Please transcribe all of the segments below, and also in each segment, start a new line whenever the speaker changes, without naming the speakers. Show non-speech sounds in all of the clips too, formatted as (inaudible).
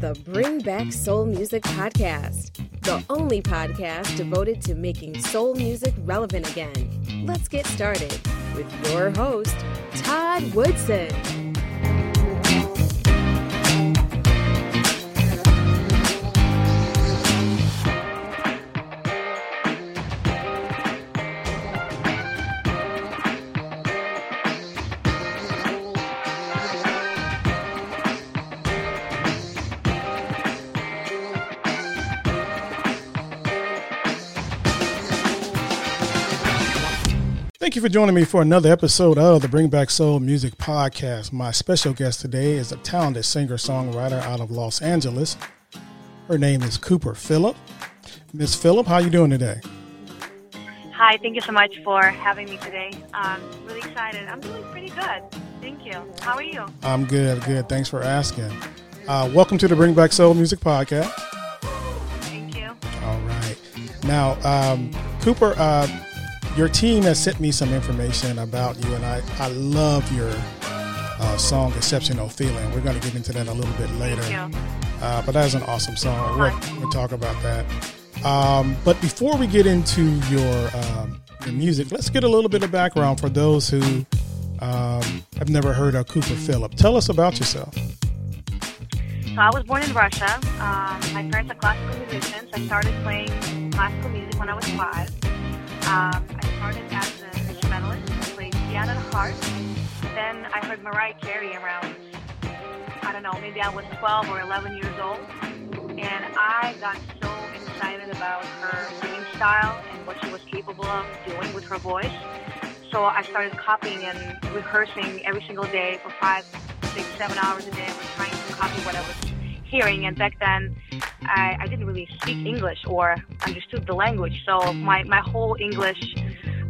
the Bring Back Soul Music Podcast, the only podcast devoted to making soul music relevant again. Let's get started with your host, Todd Woodson.
Thank you for joining me for another episode of the Bring Back Soul Music Podcast. My special guest today is a talented singer songwriter out of Los Angeles. Her name is Cooper Phillip. Miss Phillip, how are you doing today?
Hi, thank you so much for having me today. I'm really excited. I'm doing pretty good. Thank you. How are you?
I'm good, good. Thanks for asking. Uh, welcome to the Bring Back Soul Music Podcast.
Thank you.
All right. Now, um, Cooper, uh, your team has sent me some information about you, and I, I love your uh, song Exceptional Feeling. We're going to get into that a little bit later. Uh, but that is an awesome song. We'll, we'll talk about that. Um, but before we get into your, um, your music, let's get a little bit of background for those who um, have never heard of Cooper Phillip. Tell us about yourself.
So I was born in Russia. Um, my parents are classical musicians. I started playing classical music when I was five. Um, I started as an instrumentalist. I played piano and harp. Then I heard Mariah Carey around, I don't know, maybe I was 12 or 11 years old. And I got so excited about her singing style and what she was capable of doing with her voice. So I started copying and rehearsing every single day for five, six, seven hours a day. I was trying to copy what I was hearing. And back then, I, I didn't really speak English or understood the language. So my, my whole English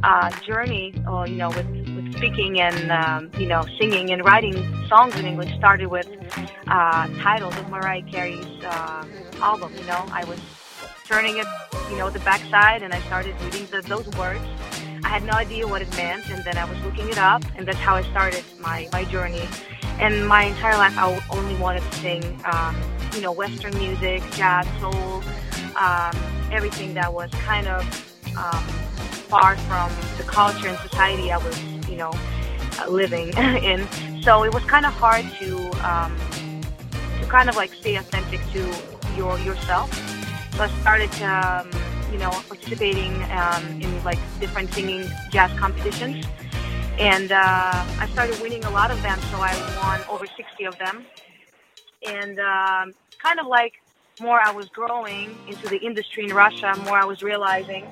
uh, journey, uh, you know, with, with speaking and, um, you know, singing and writing songs in English started with uh, titles of Mariah Carey's uh, album. You know, I was turning it, you know, the backside and I started reading the, those words. I had no idea what it meant, and then I was looking it up, and that's how I started my, my journey. And my entire life, I only wanted to sing, um, you know, Western music, jazz, soul, um, everything that was kind of um, far from the culture and society I was, you know, uh, living (laughs) in. So it was kind of hard to um, to kind of like stay authentic to your yourself. So I started, to um, you know, participating um, in like different singing jazz competitions and uh, I started winning a lot of them. So I won over 60 of them, and um, kind of like more I was growing into the industry in Russia, more I was realizing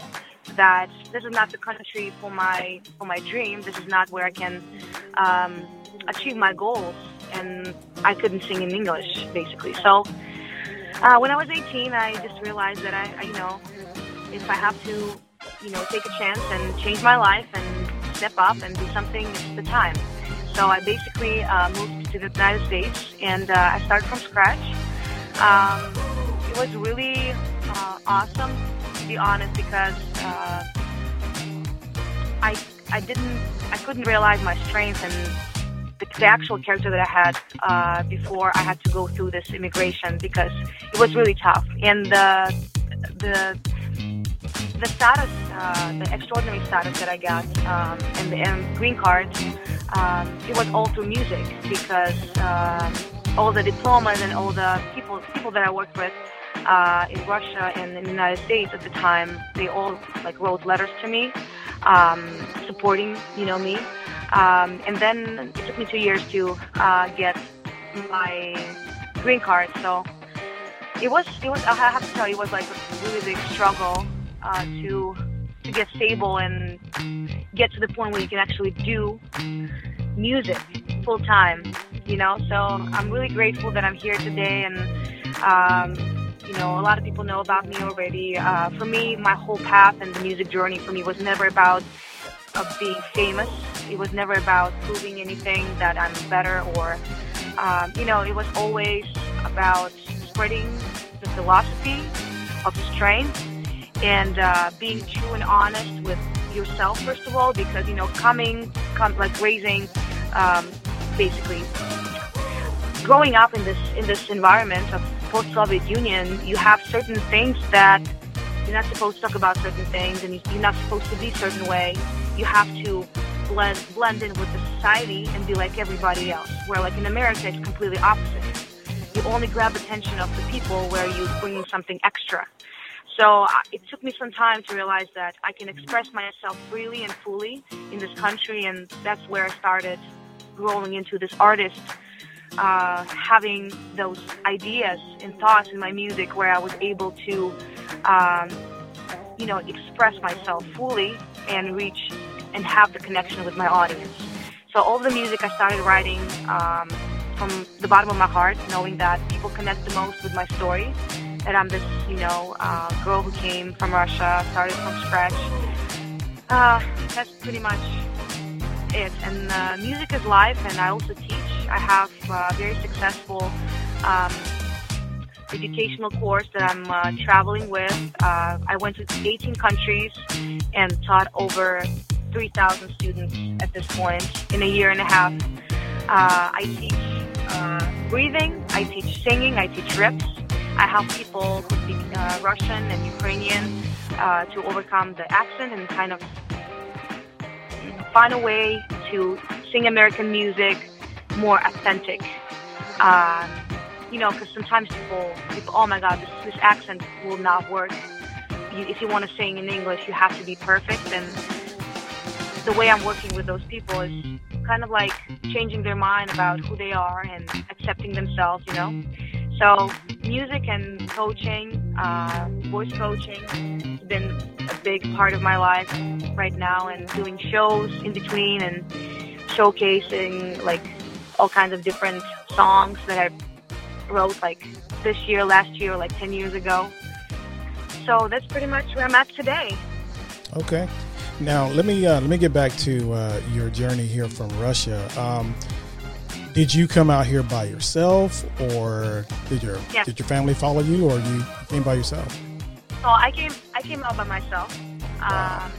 that this is not the country for my for my dream. This is not where I can um, achieve my goals, and I couldn't sing in English basically. So uh, when I was 18, I just realized that I, I, you know, if I have to, you know, take a chance and change my life and step up and do something, it's the time. So I basically uh, moved to the United States and uh, I started from scratch. Um, it was really uh, awesome, to be honest, because uh, I I didn't I couldn't realize my strengths and the, the actual character that I had uh, before I had to go through this immigration because it was really tough and the the the status, uh, the extraordinary status that I got um, and the and green card, um, it was all through music because um, all the diplomas and all the people people that I worked with uh, in Russia and in the United States at the time, they all like wrote letters to me, um, supporting you know me, um, and then it took me two years to uh, get my green card. So it was it was I have to tell you it was like a really big struggle uh, to to get stable and get to the point where you can actually do music full time. You know, so I'm really grateful that I'm here today, and um, you know, a lot of people know about me already. Uh, for me, my whole path and the music journey for me was never about uh, being famous. It was never about proving anything that I'm better or, um, you know, it was always about spreading the philosophy of strength and uh, being true and honest with yourself first of all because you know coming come like raising um, basically growing up in this in this environment of post-Soviet Union, you have certain things that you're not supposed to talk about certain things, and you're not supposed to be a certain way. You have to blend blend in with the society and be like everybody else. Where like in America, it's completely opposite. You only grab attention of the people where you bring something extra. So it took me some time to realize that I can express myself freely and fully in this country, and that's where I started growing into this artist, uh, having those ideas and thoughts in my music where I was able to, um, you know, express myself fully and reach and have the connection with my audience. So all the music I started writing um, from the bottom of my heart, knowing that people connect the most with my story that I'm this, you know, uh, girl who came from Russia, started from scratch. Uh, that's pretty much it. And uh, music is life, and I also teach. I have a very successful um, educational course that I'm uh, traveling with. Uh, I went to 18 countries and taught over 3,000 students at this point in a year and a half. Uh, I teach breathing, I teach singing, I teach rips. I help people who speak uh, Russian and Ukrainian uh, to overcome the accent and kind of find a way to sing American music more authentic. Um, you know, because sometimes people, oh my God, this, this accent will not work. You, if you want to sing in English, you have to be perfect. And the way I'm working with those people is kind of like changing their mind about who they are and accepting themselves, you know. So music and coaching, uh, voice coaching, has been a big part of my life right now, and doing shows in between and showcasing like all kinds of different songs that I wrote like this year, last year, like 10 years ago. So that's pretty much where I'm at today.
Okay. Now let me uh, let me get back to uh, your journey here from Russia. Um, did you come out here by yourself, or did your
yes.
did your family follow you, or you came by yourself?
So I came I came out by myself. Wow. Um,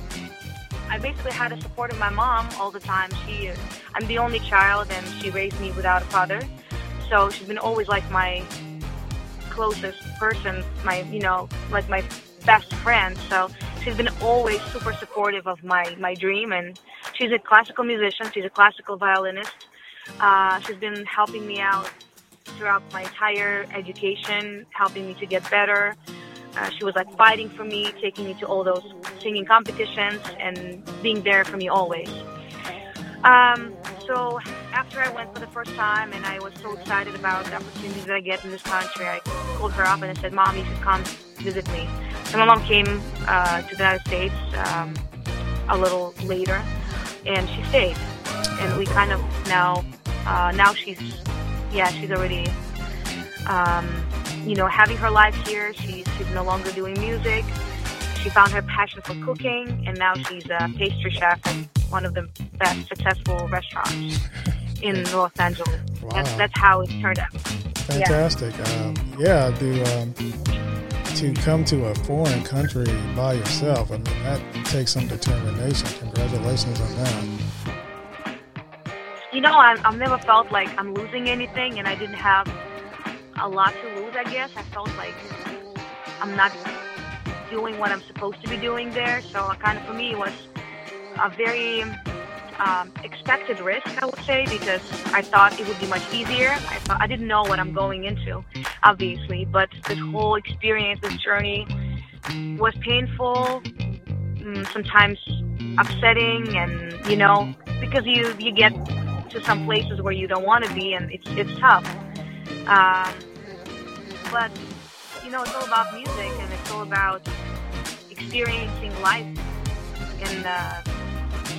I basically had the support of my mom all the time. She I'm the only child, and she raised me without a father. So she's been always like my closest person, my you know like my best friend. So she's been always super supportive of my my dream, and she's a classical musician. She's a classical violinist. Uh, she's been helping me out throughout my entire education, helping me to get better. Uh, she was like fighting for me, taking me to all those singing competitions, and being there for me always. Um, so after I went for the first time, and I was so excited about the opportunities that I get in this country, I called her up and I said, "Mom, you should come visit me." So my mom came uh, to the United States um, a little later, and she stayed and we kind of now uh, now she's yeah she's already um, you know having her life here. She's she's no longer doing music. She found her passion for cooking, and now she's a pastry chef at one of the best successful restaurants in Los Angeles. Wow. That's, that's how it turned out.
Fantastic. Yeah, um, yeah to, um, to come to a foreign country by yourself, I mean, that takes some determination. Congratulations on that
you know, I, I've never felt like I'm losing anything, and I didn't have a lot to lose. I guess I felt like I'm not doing what I'm supposed to be doing there. So, kind of for me, it was a very um, expected risk, I would say, because I thought it would be much easier. I thought I didn't know what I'm going into, obviously, but this whole experience, this journey, was painful, mm, sometimes upsetting, and you know, because you you get to some places where you don't want to be, and it's it's tough. Um, but you know, it's all about music, and it's all about experiencing life and uh,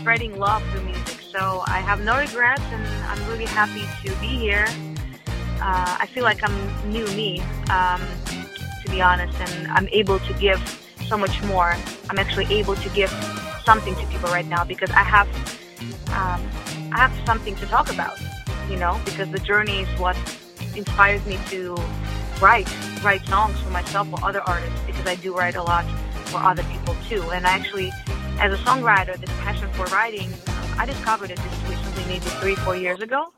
spreading love through music. So I have no regrets, and I'm really happy to be here. Uh, I feel like I'm new me, um, to be honest, and I'm able to give so much more. I'm actually able to give something to people right now because I have um, have something to talk about, you know, because the journey is what inspires me to write, write songs for myself or other artists because I do write a lot for other people too. And actually, as a songwriter, this passion for writing, I discovered it just recently, maybe three, four years ago.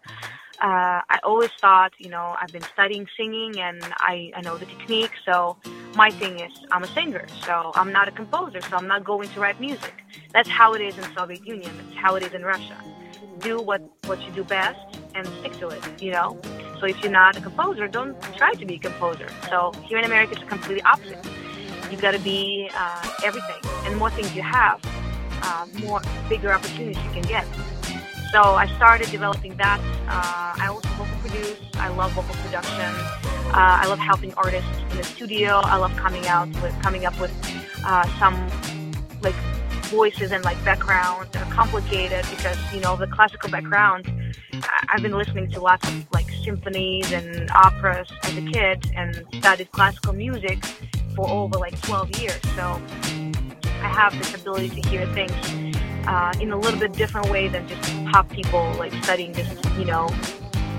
uh, I always thought, you know, I've been studying singing and I, I know the technique. So my thing is, I'm a singer, so I'm not a composer, so I'm not going to write music. That's how it is in Soviet Union. That's how it is in Russia. Do what what you do best and stick to it. You know. So if you're not a composer, don't try to be a composer. So here in America, it's completely opposite. You've got to be uh, everything, and the more things you have, uh, more bigger opportunities you can get. So I started developing that. Uh, I also vocal produce. I love vocal production. Uh, I love helping artists in the studio. I love coming out with coming up with uh, some like voices and like backgrounds are complicated because you know the classical background. I've been listening to lots of like symphonies and operas as a kid and studied classical music for over like 12 years. So I have this ability to hear things uh, in a little bit different way than just pop people like studying this, you know,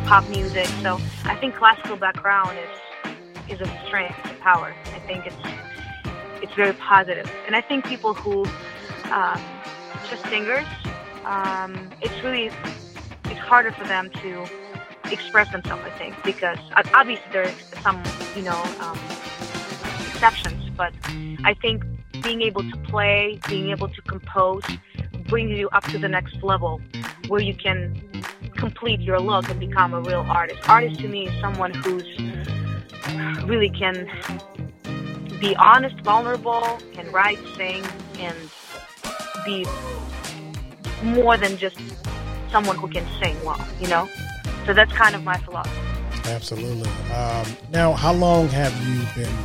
pop music. So I think classical background is is a strength, a power. I think it's it's very positive, and I think people who um, just singers, um, it's really it's harder for them to express themselves. I think because obviously there's some you know um, exceptions, but I think being able to play, being able to compose brings you up to the next level where you can complete your look and become a real artist. Artist to me is someone who's really can be honest, vulnerable, can write, sing, and be more than just someone who can sing well, you know? So that's kind of my philosophy.
Absolutely. Um, now, how long have you been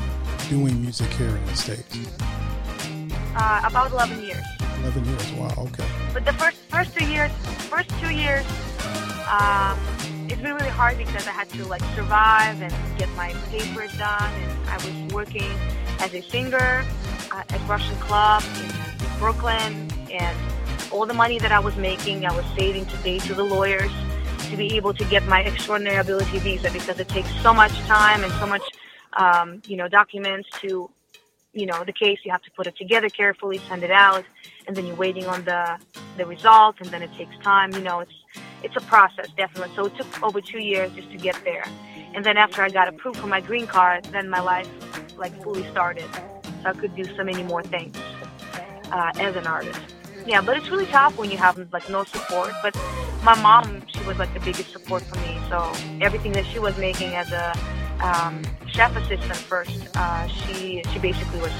doing music here in the States?
Uh, about 11 years.
11 years. Wow. Okay.
But the first first two years, first two years, um, it's been really hard because I had to like survive and get my papers done, and I was working as a singer uh, at Russian club in Brooklyn, and all the money that I was making, I was saving to pay to the lawyers to be able to get my extraordinary ability visa because it takes so much time and so much, um, you know, documents to you know the case. You have to put it together carefully send it out and then you're waiting on the the result and then it takes time you know it's it's a process definitely. So it took over two years just to get there. And then after i got approved for my green card then my life like fully started. So i could do so many more things uh, as an artist yeah but it's really tough when you have like no support but my mom she was like the biggest support for me so everything that she was making as a um, chef assistant first. Uh, she she basically was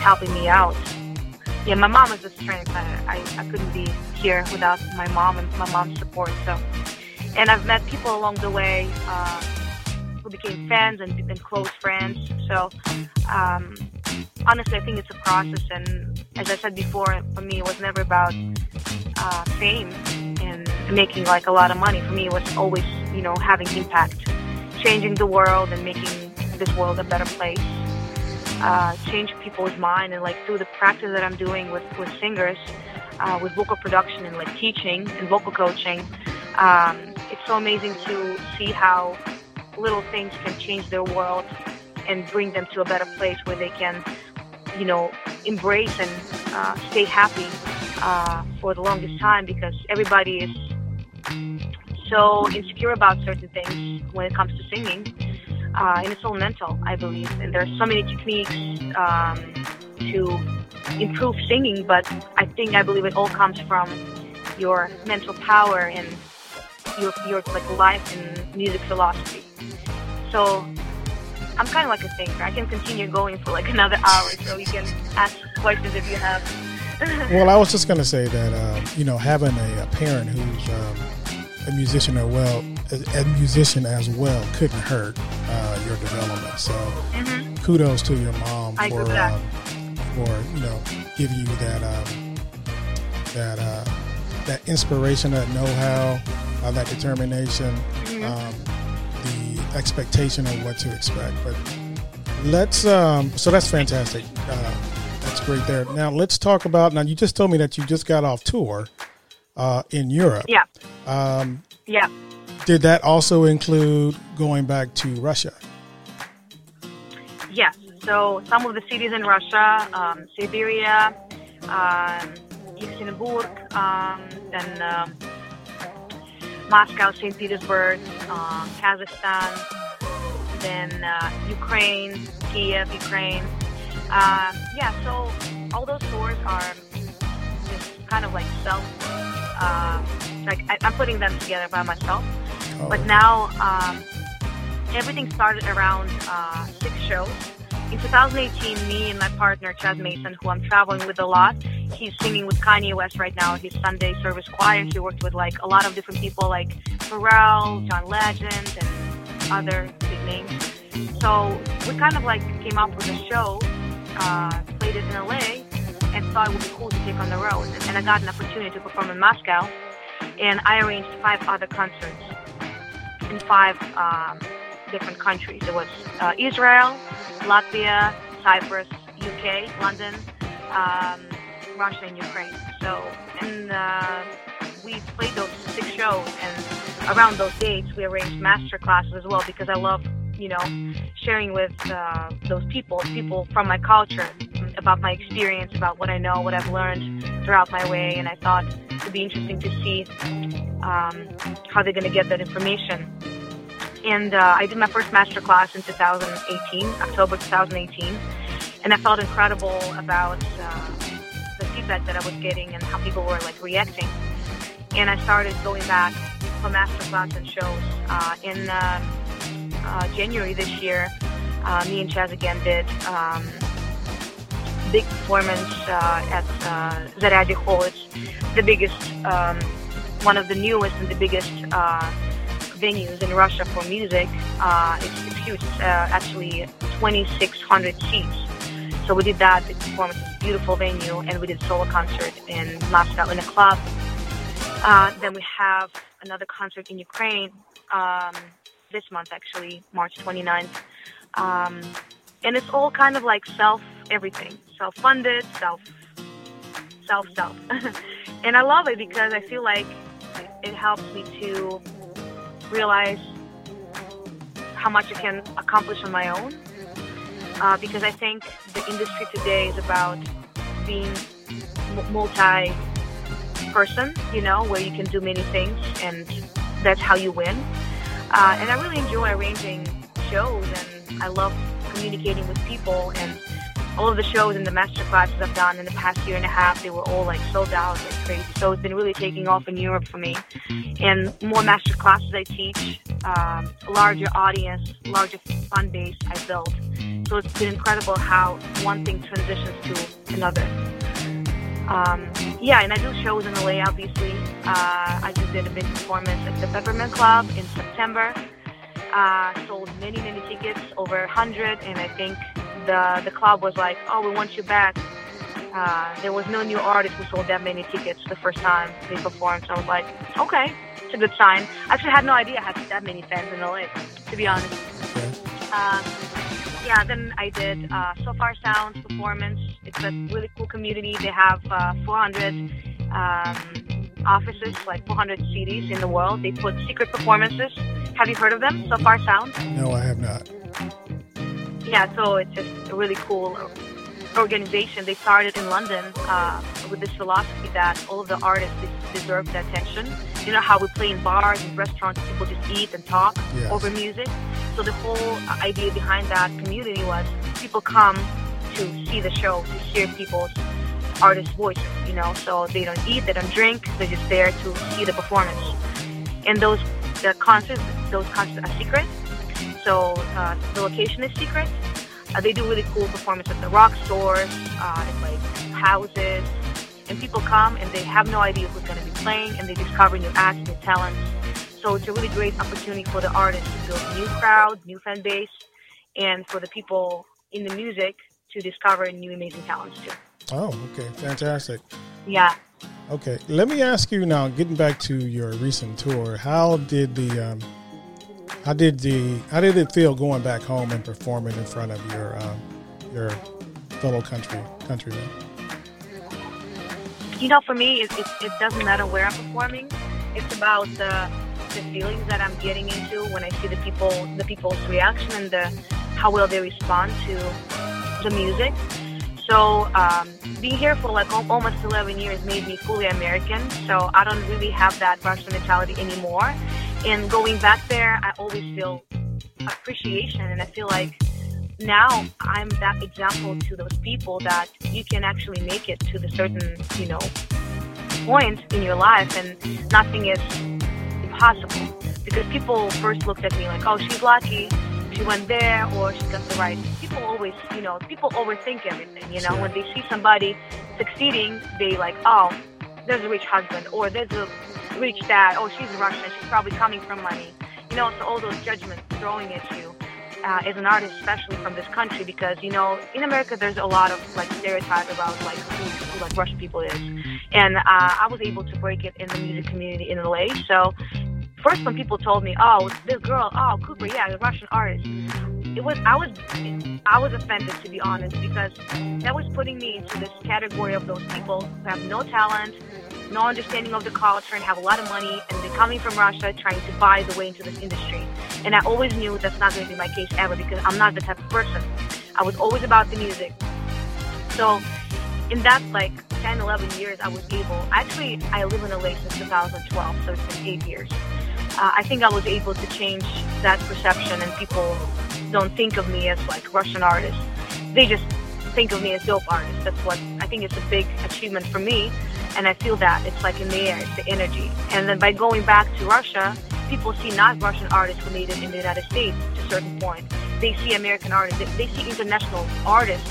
helping me out. Yeah, my mom is the strength. I, I, I couldn't be here without my mom and my mom's support. So, and I've met people along the way uh, who became fans and, and close friends. So, um, honestly, I think it's a process. And as I said before, for me, it was never about uh, fame and making like a lot of money. For me, it was always you know having impact changing the world and making this world a better place. Uh, change people's mind and like through the practice that I'm doing with, with singers, uh, with vocal production and like teaching and vocal coaching, um, it's so amazing to see how little things can change their world and bring them to a better place where they can, you know, embrace and uh, stay happy uh, for the longest time because everybody is so insecure about certain things when it comes to singing. Uh, and it's all mental, I believe. And there are so many techniques um, to improve singing, but I think I believe it all comes from your mental power and your your like life and music philosophy. So I'm kind of like a thinker. I can continue going for like another hour, so you can ask questions if you have. (laughs)
well, I was just going to say that uh, you know having a, a parent who's um, a musician as well, a, a musician as well, couldn't hurt uh, your development. So mm-hmm. kudos to your mom
I
for um, for you know giving you that um, that uh, that inspiration, that know-how, uh, that determination, mm-hmm. Expectation of what to expect. But let's um, so that's fantastic. Uh, that's great there. Now let's talk about. Now you just told me that you just got off tour uh, in Europe.
Yeah.
Um,
yeah.
Did that also include going back to Russia?
Yes. So some of the cities in Russia, um, Siberia, um, Yekaterinburg, um, then um, Moscow, St. Petersburg, uh, Kazakhstan, then uh, Ukraine, Kiev, Ukraine. Uh, yeah, so all those tours are just kind of like self, uh, like I, am putting them together by myself. Oh. But now um, everything started around uh, six shows. In 2018, me and my partner Chaz Mason, who I'm traveling with a lot, he's singing with Kanye West right now. His Sunday service choir. He worked with like a lot of different people, like Pharrell, John Legend, and other big names. So we kind of like came up with a show, uh, played it in LA, and thought it would be cool to take on the road. And I got an opportunity to perform in Moscow, and I arranged five other concerts in five um, different countries. It was uh, Israel, Latvia, Cyprus, UK, London, um, Russia, and Ukraine. So, and uh, we played those six shows, and around those dates, we arranged master classes as well because I love, you know, sharing with uh, those people, people from my culture, about my experience, about what I know, what I've learned throughout my way, and I thought it'd be interesting to see um, how they're going to get that information and uh, I did my first master class in 2018, October 2018, and I felt incredible about uh, the feedback that I was getting and how people were like reacting. And I started going back for master class and shows. Uh, in uh, uh, January this year, uh, me and Chaz again did um, big performance at uh, Zaryadye Hall. It's the biggest, um, one of the newest and the biggest venues in Russia for music. Uh, it's, it's huge. It's uh, actually 2,600 seats. So we did that big performance. It's a beautiful venue, and we did solo concert in Moscow in a club. Uh, then we have another concert in Ukraine um, this month, actually, March 29th. Um, and it's all kind of like self everything, self funded, self, self, self. (laughs) and I love it because I feel like it helps me to realize how much I can accomplish on my own. Uh, because I think the industry today is about being multi person, you know, where you can do many things and that's how you win. Uh, and I really enjoy arranging shows and I love communicating with people and all of the shows and the master classes I've done in the past year and a half, they were all like sold out like crazy. So it's been really taking off in Europe for me. And more master classes I teach, um, larger audience, larger fund base I built. So it's been incredible how one thing transitions to another. Um, yeah, and I do shows in the LA, obviously. Uh, I just did a big performance at the Peppermint Club in September. Uh, sold many, many tickets, over 100, and I think the the club was like, "Oh, we want you back." Uh, there was no new artist who sold that many tickets the first time they performed. So I was like, "Okay, it's a good sign." I actually had no idea I had that many fans in LA, to be honest. Uh, yeah, then I did uh, Sofar Sounds performance. It's a really cool community. They have uh, 400 um, offices, like 400 cities in the world. They put secret performances. Have you heard of them? Sofar Sounds?
No, I have not
yeah, so it's just a really cool organization. They started in London uh, with this philosophy that all of the artists deserve the attention. You know how we play in bars and restaurants, people just eat and talk yes. over music. So the whole idea behind that community was people come to see the show, to hear people's artist voices. You know, so they don't eat, they don't drink, they're just there to see the performance. And those the concerts, those concerts are secret so uh, the location is secret. Uh, they do really cool performances at the rock stores, uh, in like houses, and people come and they have no idea who's going to be playing, and they discover new acts, new talents. So it's a really great opportunity for the artists to build new crowd, new fan base, and for the people in the music to discover new amazing talents too.
Oh, okay, fantastic.
Yeah.
Okay, let me ask you now. Getting back to your recent tour, how did the um, how did the how did it feel going back home and performing in front of your um, your fellow country countrymen?
You know, for me, it, it, it doesn't matter where I'm performing. It's about the the feelings that I'm getting into when I see the people the people's reaction and the how well they respond to the music. so um, being here for like almost 11 years made me fully American. So I don't really have that Russian mentality anymore. And going back there, I always feel appreciation, and I feel like now I'm that example to those people that you can actually make it to the certain, you know, point in your life, and nothing is impossible. Because people first looked at me like, oh, she's lucky, she went there, or she got the right. People always, you know, people overthink everything. You know, when they see somebody succeeding, they like, oh, there's a rich husband, or there's a rich that, Oh, she's Russian. She's probably coming from money. You know, so all those judgments throwing at you uh, as an artist, especially from this country, because you know, in America, there's a lot of like stereotype about like who, who like Russian people is, and uh, I was able to break it in the music community in LA. So first, when people told me, "Oh, this girl, oh Cooper, yeah, the Russian artist," it was I was I was offended to be honest because that was putting me into this category of those people who have no talent, no understanding of the culture, and have a lot of money, and they're coming from Russia trying to buy the way into this industry. And I always knew that's not going to be my case ever because I'm not the type of person. I was always about the music. So in that like 10, 11 years, I was able. Actually, I live in LA since 2012, so it's been eight years. Uh, I think I was able to change that perception, and people don't think of me as like Russian artist. They just think of me as dope artist. That's what I think it's a big achievement for me, and I feel that it's like in the air, it's the energy. And then by going back to Russia, people see not Russian artists who made it in the United States to a certain point. They see American artists. They, see international artists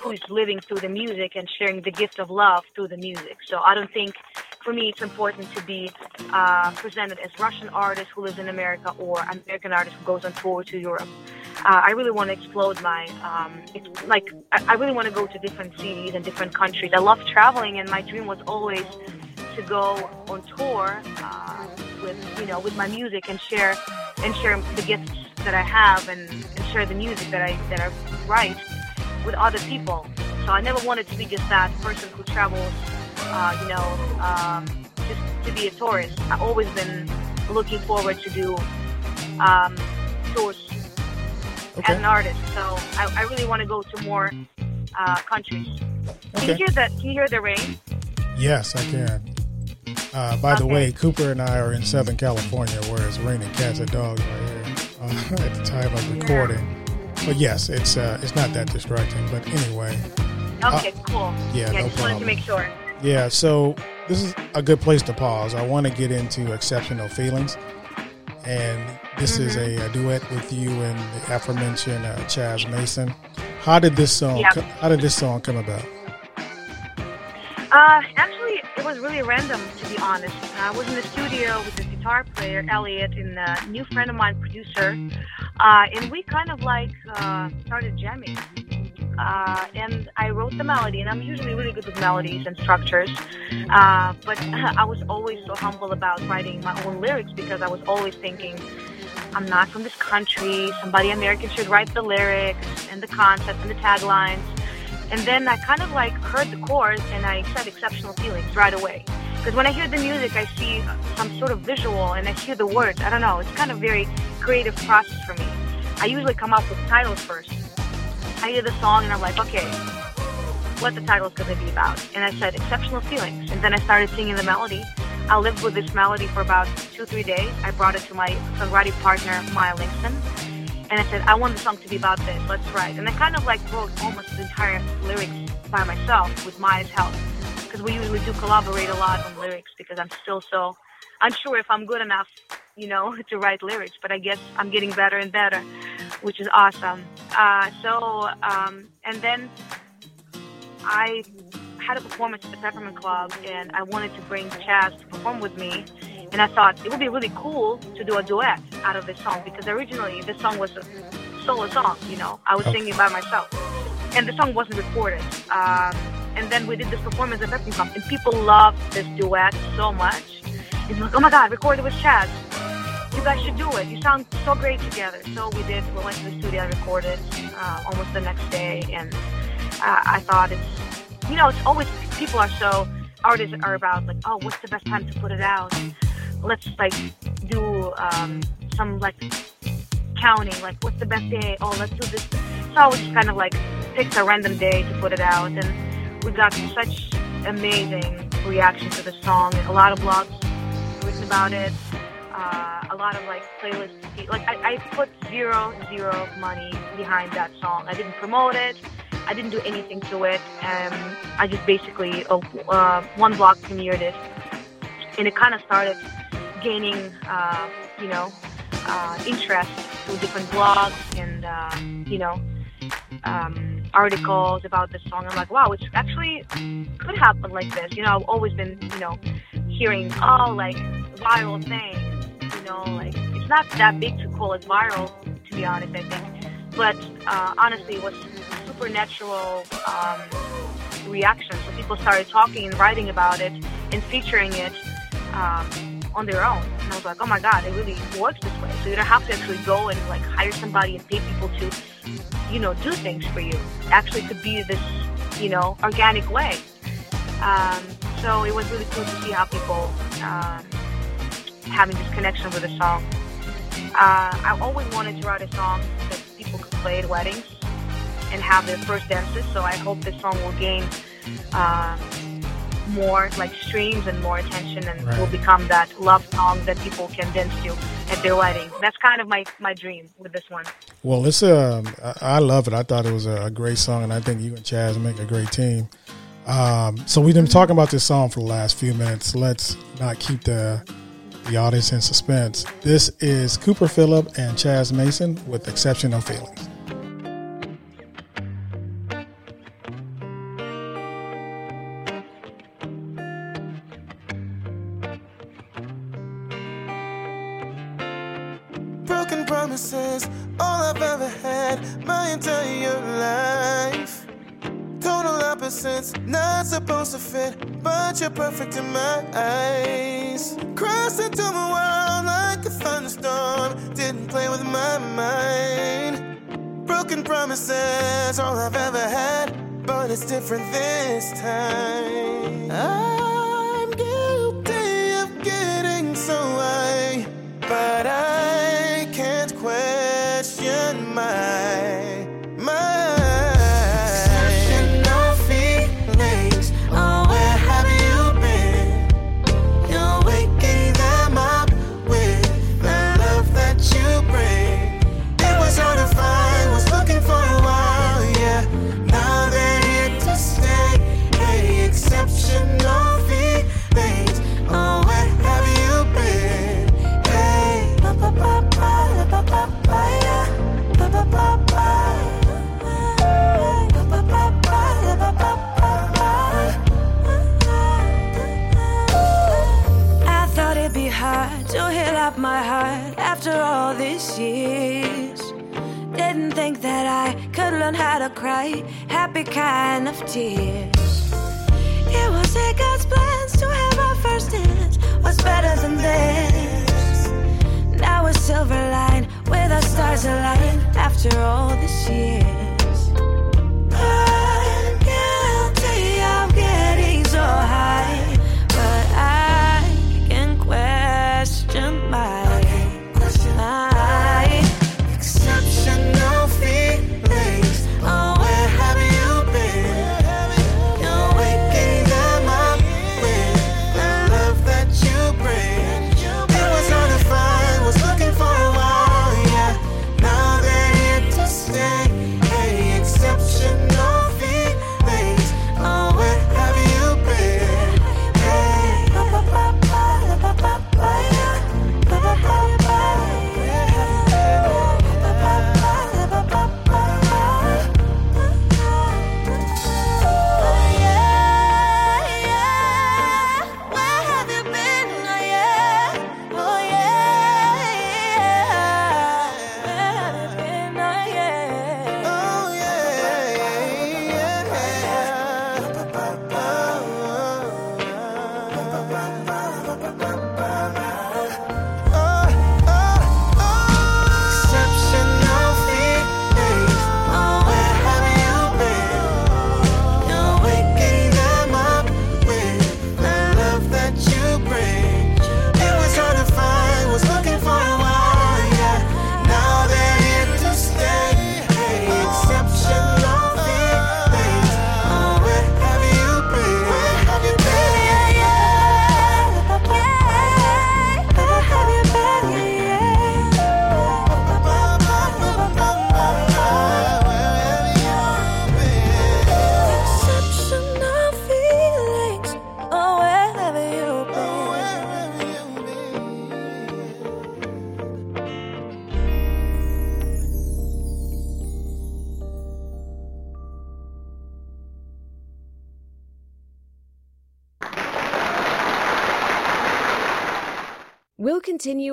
who's living through the music and sharing the gift of love through the music. So I don't think, for me, it's important to be uh, presented as Russian artist who lives in America or American artist who goes on tour to Europe. Uh, I really want to explode my, um, it's like, I, I really want to go to different cities and different countries. I love traveling, and my dream was always to go on tour uh, with, you know, with my music and share and share the gifts that I have and, and share the music that I that I write with other people. So I never wanted to be just that person who travels, uh, you know, um, just to be a tourist. I've always been looking forward to do um, tours
Okay.
as an artist. So I, I really want to go to more uh, countries. Can you hear that? Can you hear the rain?
Yes, I can. Uh, by the way, Cooper and I are in Southern California, where it's raining cats and dogs right here uh, (laughs) at the time of recording. But yes, it's uh, it's not that distracting. But anyway,
Okay, cool.
Uh, yeah, no
just wanted
problem.
to make sure.
yeah. So this is a good place to pause. I want to get into exceptional feelings, and this is
Mm-hmm.
a, a duet with you and the aforementioned uh, Chaz Mason. How did this song?
Yeah.
co- how did this song come about?
Uh, actually, it was really random, to be honest. I was in the studio with this guitar player, Elliot, and a new friend of mine, producer, uh, and we kind of like uh, started jamming. Uh, and I wrote the melody, and I'm usually really good with melodies and structures. Uh, but (laughs) I was always so humble about writing my own lyrics because I was always thinking, I'm not from this country. Somebody American should write the lyrics and the concept and the taglines. And then I kind of like heard the chorus and I said exceptional feelings right away. Because when I hear the music, I see some sort of visual and I hear the words. I don't know. It's kind of very creative process for me. I usually come up with titles first. I hear the song and I'm like, okay, what the title's going to be about? And I said exceptional feelings. And then I started singing the melody. I lived with this melody for about two, three days. I brought it to my songwriting partner, Maya Langston. And I said, I want the song to be about this. Let's write. And I kind of like wrote almost the entire lyrics by myself with Maya's help. Because we usually do collaborate a lot on lyrics because I'm still so unsure if I'm good enough, you know, (laughs) to write lyrics. But I guess I'm getting better and better, which is awesome. Uh, so, um, and then I had a performance at the Peppermint Club, and I wanted to bring Chaz to perform with me. And I thought it would be really cool to do a duet out of this song because originally this song was a solo song. You know, I was
Okay.
singing by myself, and the song wasn't recorded. Um, and then we did this performance at Peppermint Club, and people loved this duet so much. It's like, oh my God, record it with Chaz. You guys should do it. You sound so great together. So we did. We went to the studio and recorded uh, almost the next day, and uh, I thought it's, you know, it's always people are so artists are about like, oh, what's the best time to put it out? Let's like do um, some like counting, like what's the best day? Oh, let's do this. So was just kind of like picked a random day to put it out, and we got such amazing reaction to the song. A lot of blogs written about it. Uh, a lot of like playlists. Like I, I put zero zero money behind that song. I didn't promote it. I didn't do anything to it. Um, I just basically uh, uh, one blog premiered it, and it kind of started gaining, uh, you know, uh, interest through different blogs and uh, you know um, articles about this song. I'm like, wow, it actually could happen like this. You know, I've always been, you know, hearing, oh, like viral thing. You know, like it's not that big to call it viral, to be honest. I think, but honestly, it was supernatural um, reaction. So people started talking and writing about it and featuring it. Um, on their own. And I was like, oh my God, it really works this way. So you don't have to actually go and like hire somebody and pay people to, you know, do things for you. Actually could be this, you know, organic way. Um, so it was really cool to see how people um, having this connection with the song. Uh, I always wanted to write a song that people could play at weddings and have their first dances. So I hope this song will gain uh, more like streams and more attention and right. will become that love song that people can dance to at their wedding. That's kind of my, my dream with this one.
Well, it's um, I love it. I thought it was a great song, and I think you and Chaz make a great team. Um, so we've been talking about this song for the last few minutes. Let's not keep the the audience in suspense. This is Cooper Phillip and Chaz Mason with Exceptional Feelings.
You're perfect in my eyes. Crashed into my world like a thunderstorm. Didn't play with my mind. Broken promises, all I've ever had. But it's different this time. I'm guilty of getting so high. But I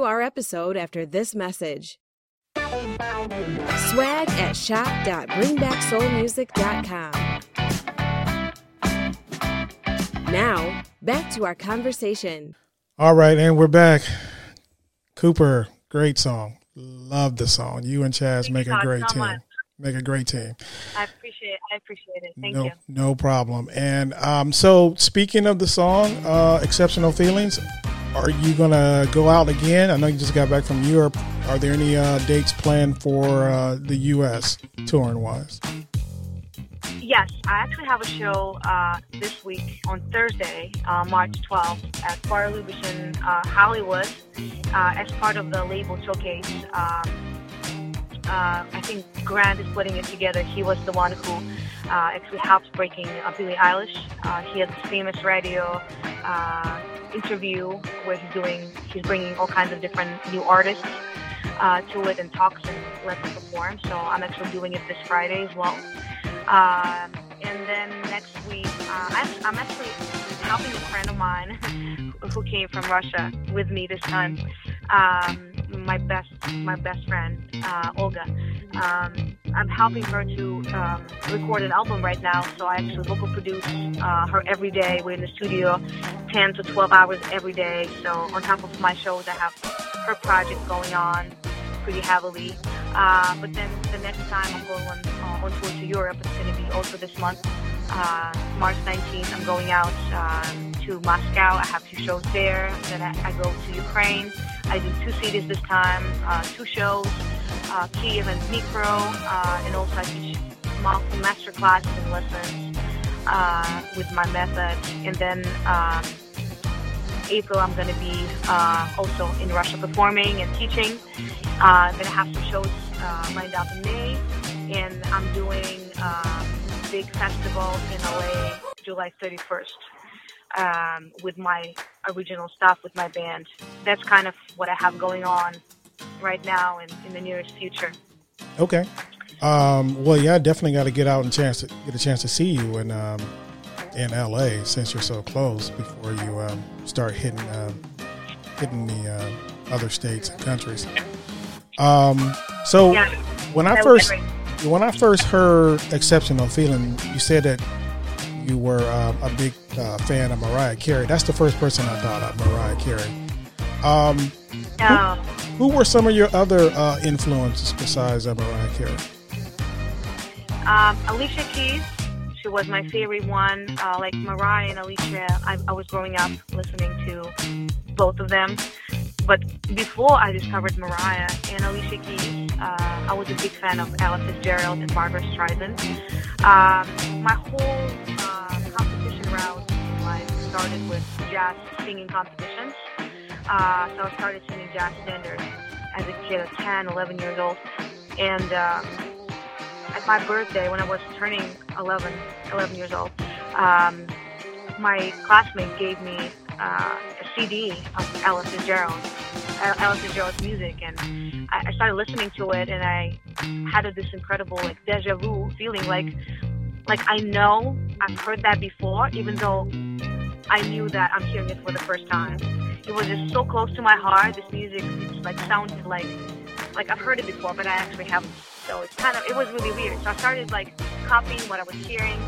our
episode after this message. Swag at shop.bringbacksoulmusic.com. Now, back to our conversation.
All right, and we're back. Cooper, great song. Love the song. You and Chaz
Thank
make
you
a
so
great
much.
team. Make a great team.
I appreciate it. I appreciate it. Thank
no,
you.
no problem. And um, so, speaking of the song, uh, "Exceptional Feelings," are you gonna go out again? I know you just got back from Europe. Are there any uh, dates planned for uh, the U.S. touring wise?
Yes, I actually have a show uh, this week on Thursday, uh, March 12th, at Bar Lubitsch uh, Hollywood uh, as part of the label showcase. Um, uh, I think Grant is putting it together. He was the one who uh, actually helped breaking uh, Billie Eilish. Uh, he had this famous radio uh, interview where he's doing, he's bringing all kinds of different new artists uh, to it and talks and lets them perform. So I'm actually doing it this Friday as well. And then next week, uh, I'm, I'm actually helping a friend of mine (laughs) who came from Russia with me this time. Um, my best, my best friend, uh, Olga. Um, I'm helping her to um, record an album right now. So I actually vocal produce uh, her every day. We're in the studio, 10 to 12 hours every day. So on top of my shows, I have her project going on pretty heavily. Uh, but then the next time I'm going on, uh, on tour to Europe, it's going to be also this month, uh, March 19th. I'm going out um, to Moscow. I have two shows there. Then I, I go to Ukraine. I do two cities this time, uh, two shows, uh, Kiev and uh, and also I teach multiple master classes and lessons uh, with my method. And then um, April, I'm going to be uh, also in Russia performing and teaching. Uh, I'm going to have some shows uh, lined up in May, and I'm doing um, big festival in LA July 31st um, with my original stuff with my band. That's kind of what I have going on right now and in the nearest future.
Okay. Um, well, yeah, I definitely got to get out and chance to get a chance to see you in um, in L.A. since you're so close before you um, start hitting uh, hitting the uh, other states and countries. Um, so
Yeah,
when I first when I first heard "Exceptional Feeling," you said that you were uh, a big uh, fan of Mariah Carey. That's the first person I thought of, Mariah Carey. Um,
Uh,
who were some of your other uh, influences besides uh, Mariah Carey?
Um, Alicia Keys, she was my favorite one. Uh, like Mariah and Alicia, I, I was growing up listening to both of them. But before I discovered Mariah and Alicia Keys, uh, I was a big fan of Ella Fitzgerald and Barbra Streisand. Um, my whole started with jazz singing competitions. Uh, so I started singing jazz standards as a kid at 10, 11 years old. And um, at my birthday, when I was turning 11, 11 years old, um, my classmate gave me uh, a CD of Ella Fitzgerald, Ella Fitzgerald's music, and I, I started listening to it, and I had this incredible like deja vu feeling, like like I know I've heard that before, even though I knew that I'm hearing it for the first time. It was just so close to my heart. This music, it's like sounded like like I've heard it before, but I actually haven't. So it's kind of it was really weird. So I started like copying what I was hearing,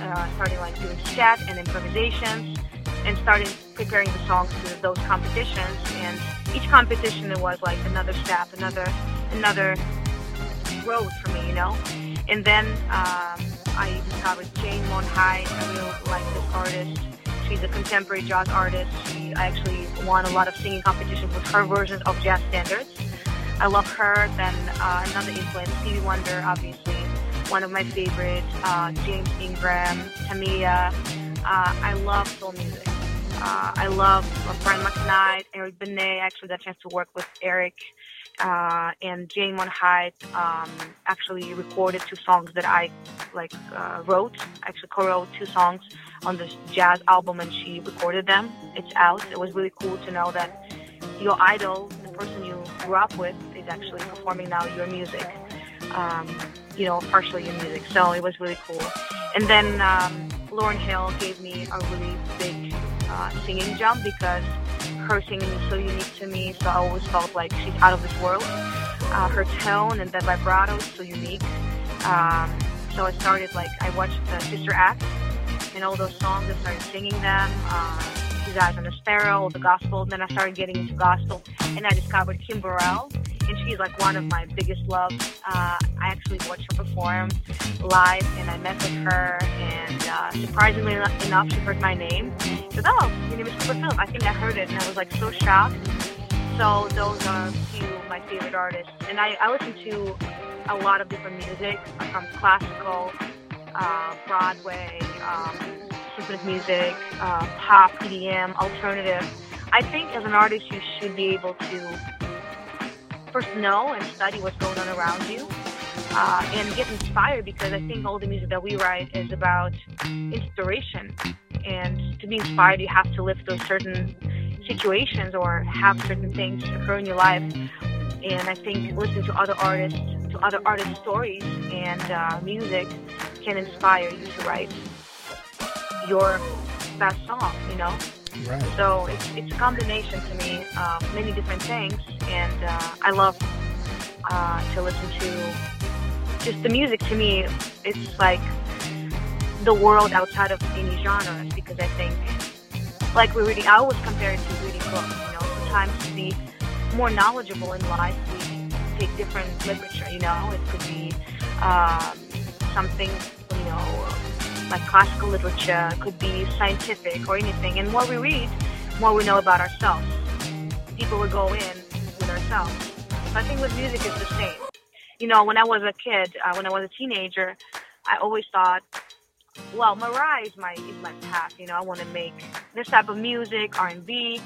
uh, started like doing set and improvisations, and started preparing the songs for those competitions. And each competition it was like another step, another another road for me, you know. And then um, I discovered Jane Monheit. I really like this artist. She's a contemporary jazz artist. She actually won a lot of singing competitions with her versions of jazz standards. I love her. Then uh, another influence, Stevie Wonder, obviously, one of my favorites. Uh, James Ingram, Tamia. Uh, I love soul music. Uh, I love uh, Brian McKnight, Eric Benet. I actually got a chance to work with Eric uh, and Jane Monheit. Um, actually recorded two songs that I like uh, wrote. I actually co-wrote two songs on this jazz album, and she recorded them. It's out. It was really cool to know that your idol, the person you grew up with, is actually performing now your music. Um, you know, partially your music. So it was really cool. And then um, Lauryn Hill gave me a really big uh, singing jump because her singing is so unique to me, so I always felt like she's out of this world. Uh, her tone and that vibrato is so unique. Um, so I started like I watched uh, Sister Act and all those songs. I started singing them. Uh, His Eyes on the Sparrow, the gospel. And Then I started getting into gospel, and I discovered Kim Burrell, and she's like one of my biggest loves. Uh, I actually watched her perform live, and I met with her, and uh, surprisingly enough, she heard my name. She said, "Oh, your name is Cooper Phillip." I think I heard it, and I was like so shocked. So those are a few of my favorite artists, and I, I listen to a lot of different music, from classical, uh, Broadway, um, symphonic music, uh, pop, EDM, alternative. I think as an artist, you should be able to first know and study what's going on around you. Uh, and get inspired because I think all the music that we write is about inspiration. And to be inspired, you have to live through certain situations or have certain things occur in your life. And I think listening to other artists, to other artists' stories and uh, music can inspire you to write your best song, you know?
Right.
So it's, it's a combination to me of many different things, and uh, I love uh, to listen to just the music. To me, it's like the world outside of any genres because I think, like we're reading, I always compare it to reading books. You know, sometimes to be more knowledgeable in life, we take different literature. You know, it could be um, something, like classical literature, could be scientific or anything. And more we read, more we know about ourselves. People will go in with ourselves. So I think with music it's the same. You know, when I was a kid, uh, when I was a teenager, I always thought, well, Mariah is my is my path. You know, I want to make this type of music, R&B,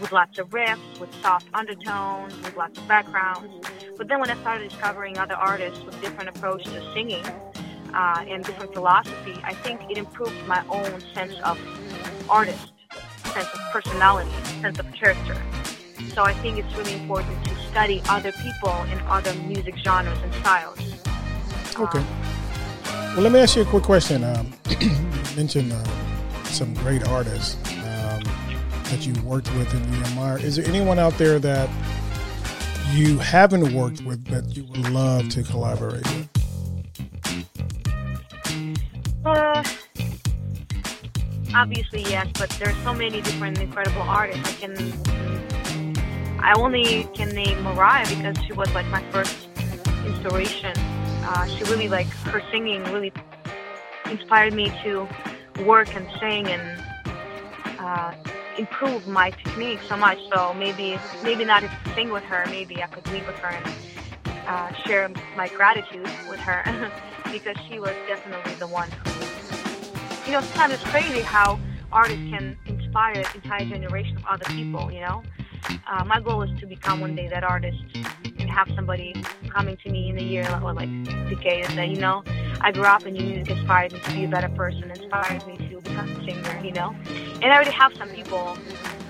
with lots of riffs, with soft undertones, with lots of backgrounds. But then when I started discovering other artists with different approaches to singing, uh, and different philosophy, I think it improved my own sense of artist, sense of personality, sense of character. So I think it's really important to study other people in other music genres and styles.
Okay. Um, well, let me ask you a quick question. Um, (clears throat) you mentioned uh, some great artists um, that you worked with and you admire. Is there anyone out there that you haven't worked with but you would love to collaborate with?
Uh, obviously, yes, but there's so many different incredible artists. I can, I only can name Mariah because she was like my first inspiration. Uh, she really like her singing really inspired me to work and sing and uh, improve my technique so much. So maybe maybe not to sing with her, maybe I could meet with her and uh, share my gratitude with her. (laughs) because she was definitely the one who, you know, sometimes it's crazy how artists can inspire an entire generation of other people, you know. Uh, my goal is to become one day that artist have somebody coming to me in a year or like decade and say, you know, I grew up and your music inspired me to be a better person, inspired me to become a singer, you know. And I already have some people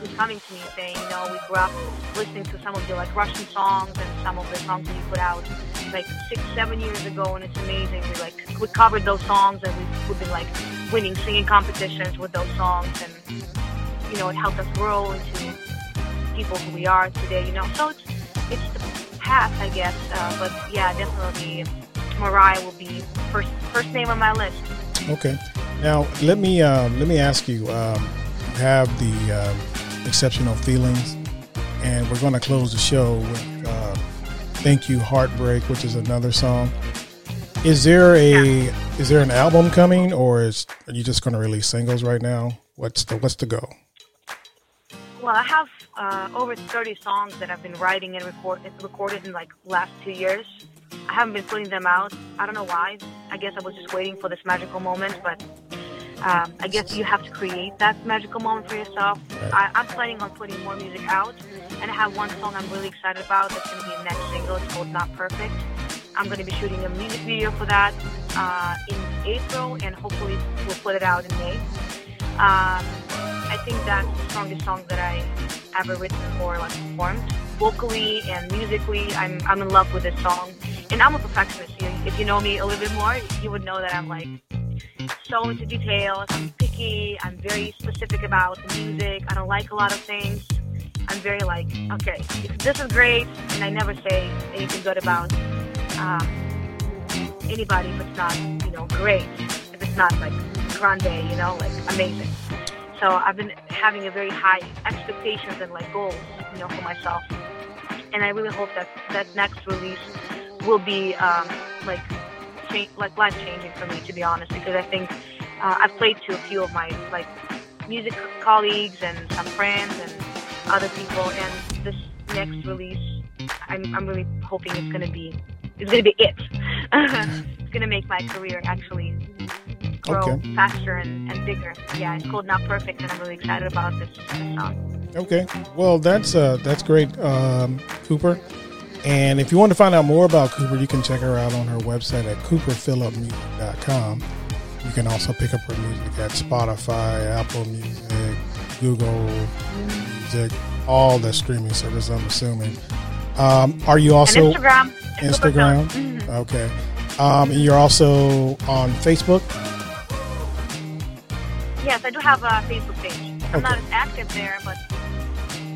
who's coming to me saying, you know, we grew up listening to some of your like Russian songs and some of the songs that you put out like six, seven years ago, and it's amazing. We like we covered those songs, and we've, we've been like winning singing competitions with those songs, and you know, it helped us grow into people who we are today. You know, so it's it's the path, I guess. Uh, but yeah, definitely, Mariah will be first first name on my list.
Okay. Now let me um, let me ask you. Um, have the uh, exceptional feelings, and we're going to close the show with uh, "Thank You Heartbreak," which is another song. Is there a yeah. is there an album coming, or is are you just going to release singles right now? What's the what's the go?
Well, I have uh, over 30 songs that I've been writing and record, recorded in like last two years. I haven't been putting them out. I don't know why. I guess I was just waiting for this magical moment, but um, I guess you have to create that magical moment for yourself. I, am planning on putting more music out, and I have one song I'm really excited about that's going to be the next single. It's called Not Perfect. I'm going to be shooting a music video for that uh, in April, and hopefully we'll put it out in May. Um, I think that's the strongest song that I ever written or like performed. Vocally and musically, I'm I'm in love with this song, and I'm a perfectionist. If you know me a little bit more, you would know that I'm like so into details. I'm picky. I'm very specific about the music. I don't like a lot of things. I'm very like, okay, this is great, and I never say anything good about um, anybody if it's not, you know, great. If it's not like grande, you know, like amazing. So I've been having a very high expectations and like goals, you know, for myself. And I really hope that that next release will be um, like change, like life changing for me, to be honest, because I think uh, I've played to a few of my like music colleagues and some friends and other people, and this next release, I'm, I'm really hoping it's gonna be it's gonna be it. (laughs) it's gonna make my career actually grow
Okay.
faster and, and bigger. Yeah, it's called Not Perfect, and I'm really excited about this, this song.
Okay. Well, that's uh, that's great, um, Cooper. And if you want to find out more about Cooper, you can check her out on her website at cooperphillipmusic.com. You can also pick up her music at Spotify, Apple Music, Google Music, all the streaming services, I'm assuming. Um, are you also
and Instagram.
Instagram?
Mhm.
Okay. Um, and you're also on Facebook?
Yes, I do have a Facebook page. I'm
Okay.
not as active there, but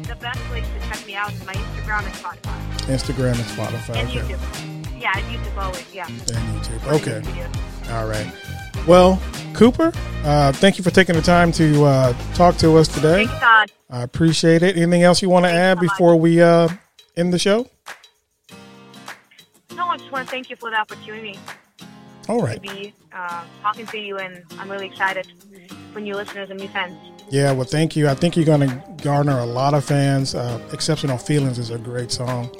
the best place to check me out is my Instagram and Spotify.
Instagram and Spotify.
And
okay.
YouTube. Yeah, and YouTube always, yeah.
And YouTube. Okay. All right. Well, Cooper, uh, thank you for taking the time to uh, talk to us today.
Thanks, Todd.
I appreciate it. Anything else you want to add
so much.
before we uh, end the show?
No, I just want to thank you for the opportunity
All
to
right.
be uh, talking to you, and I'm really excited for new listeners and new fans.
Yeah, well, thank you. I think you're going to garner a lot of fans. Uh, Exceptional Feelings is a great song.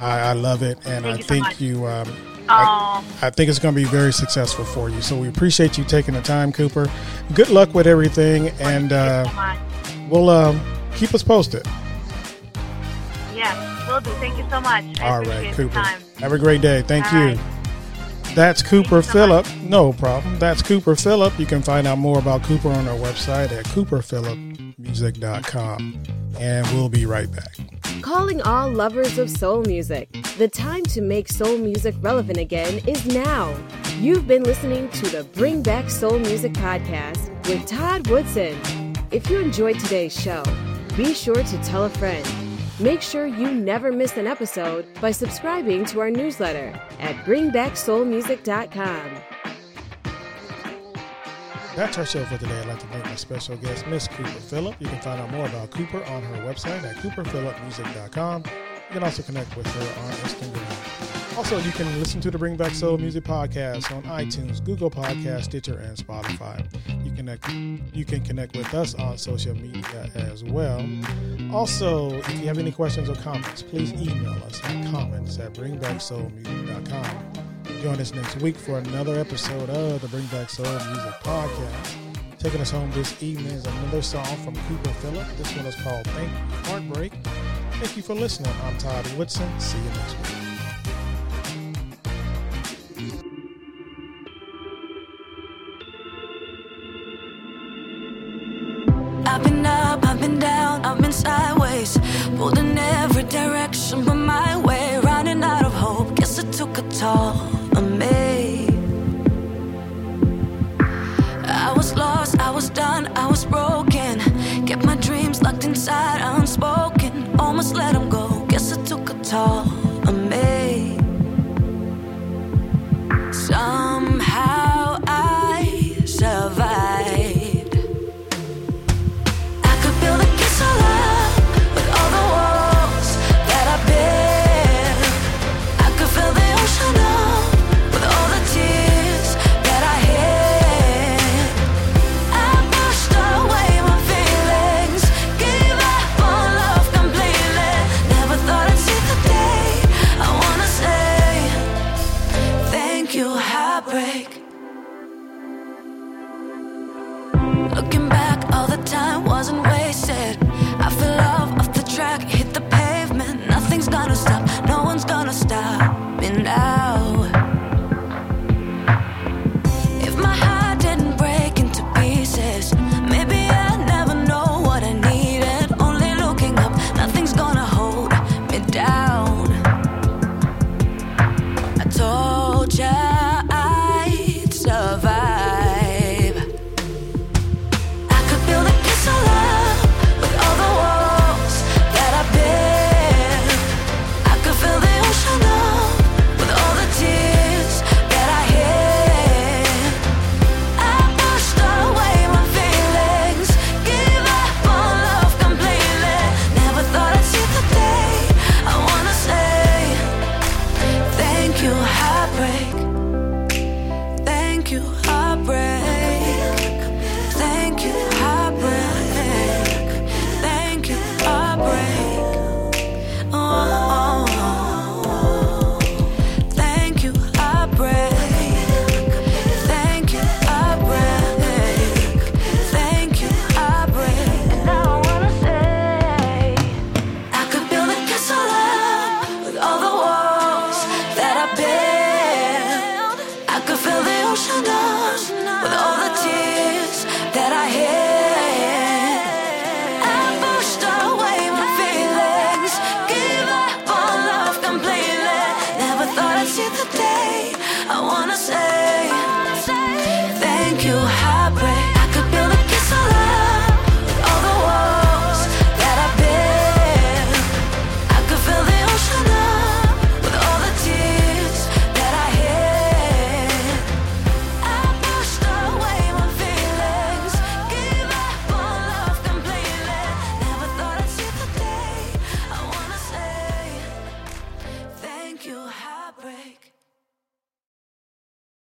I, I love it, and
Thank
I
you
think
much.
you. Um,
Oh,
I think it's going to be very successful for you. So we appreciate you taking the time, Cooper. Good luck with everything, and uh,
thank you so much.
we'll um, keep us posted.
Yes, will do. Thank you so much. I
All right, Cooper. Have a great day. Thank
All
you.
right.
That's Cooper Phillip. No problem. That's Cooper Phillip. You can find out more about Cooper on our website at cooperphillipmusic.com. And we'll be right back.
Calling all lovers of soul music. The time to make soul music relevant again is now. You've been listening to the Bring Back Soul Music podcast with Todd Woodson. If you enjoyed today's show, be sure to tell a friend. Make sure you never miss an episode by subscribing to our newsletter at bringbacksoulmusic.com.
That's our show for today. I'd like to thank my special guest, Miss Cooper Phillip. You can find out more about Cooper on her website at cooperphillipmusic.com. You can also connect with her on Instagram. Also, you can listen to the Bring Back Soul Music podcast on iTunes, Google Podcast, Stitcher, and Spotify. You connect. You can connect with us on social media as well. Also, if you have any questions or comments, please email us at comments at bringbacksoulmusic.com. Join us next week for another episode of the Bring Back Soul Music Podcast. Taking us home this evening is another song from Cooper Phillip. This one is called Thank You Heartbreak. Thank you for listening. I'm Todd Woodson. See you next week.
Been down, I've been sideways, pulled in every direction but my way, running out of hope. Guess it took a toll on me. I was lost, I was done, I was broken. Kept my dreams locked inside,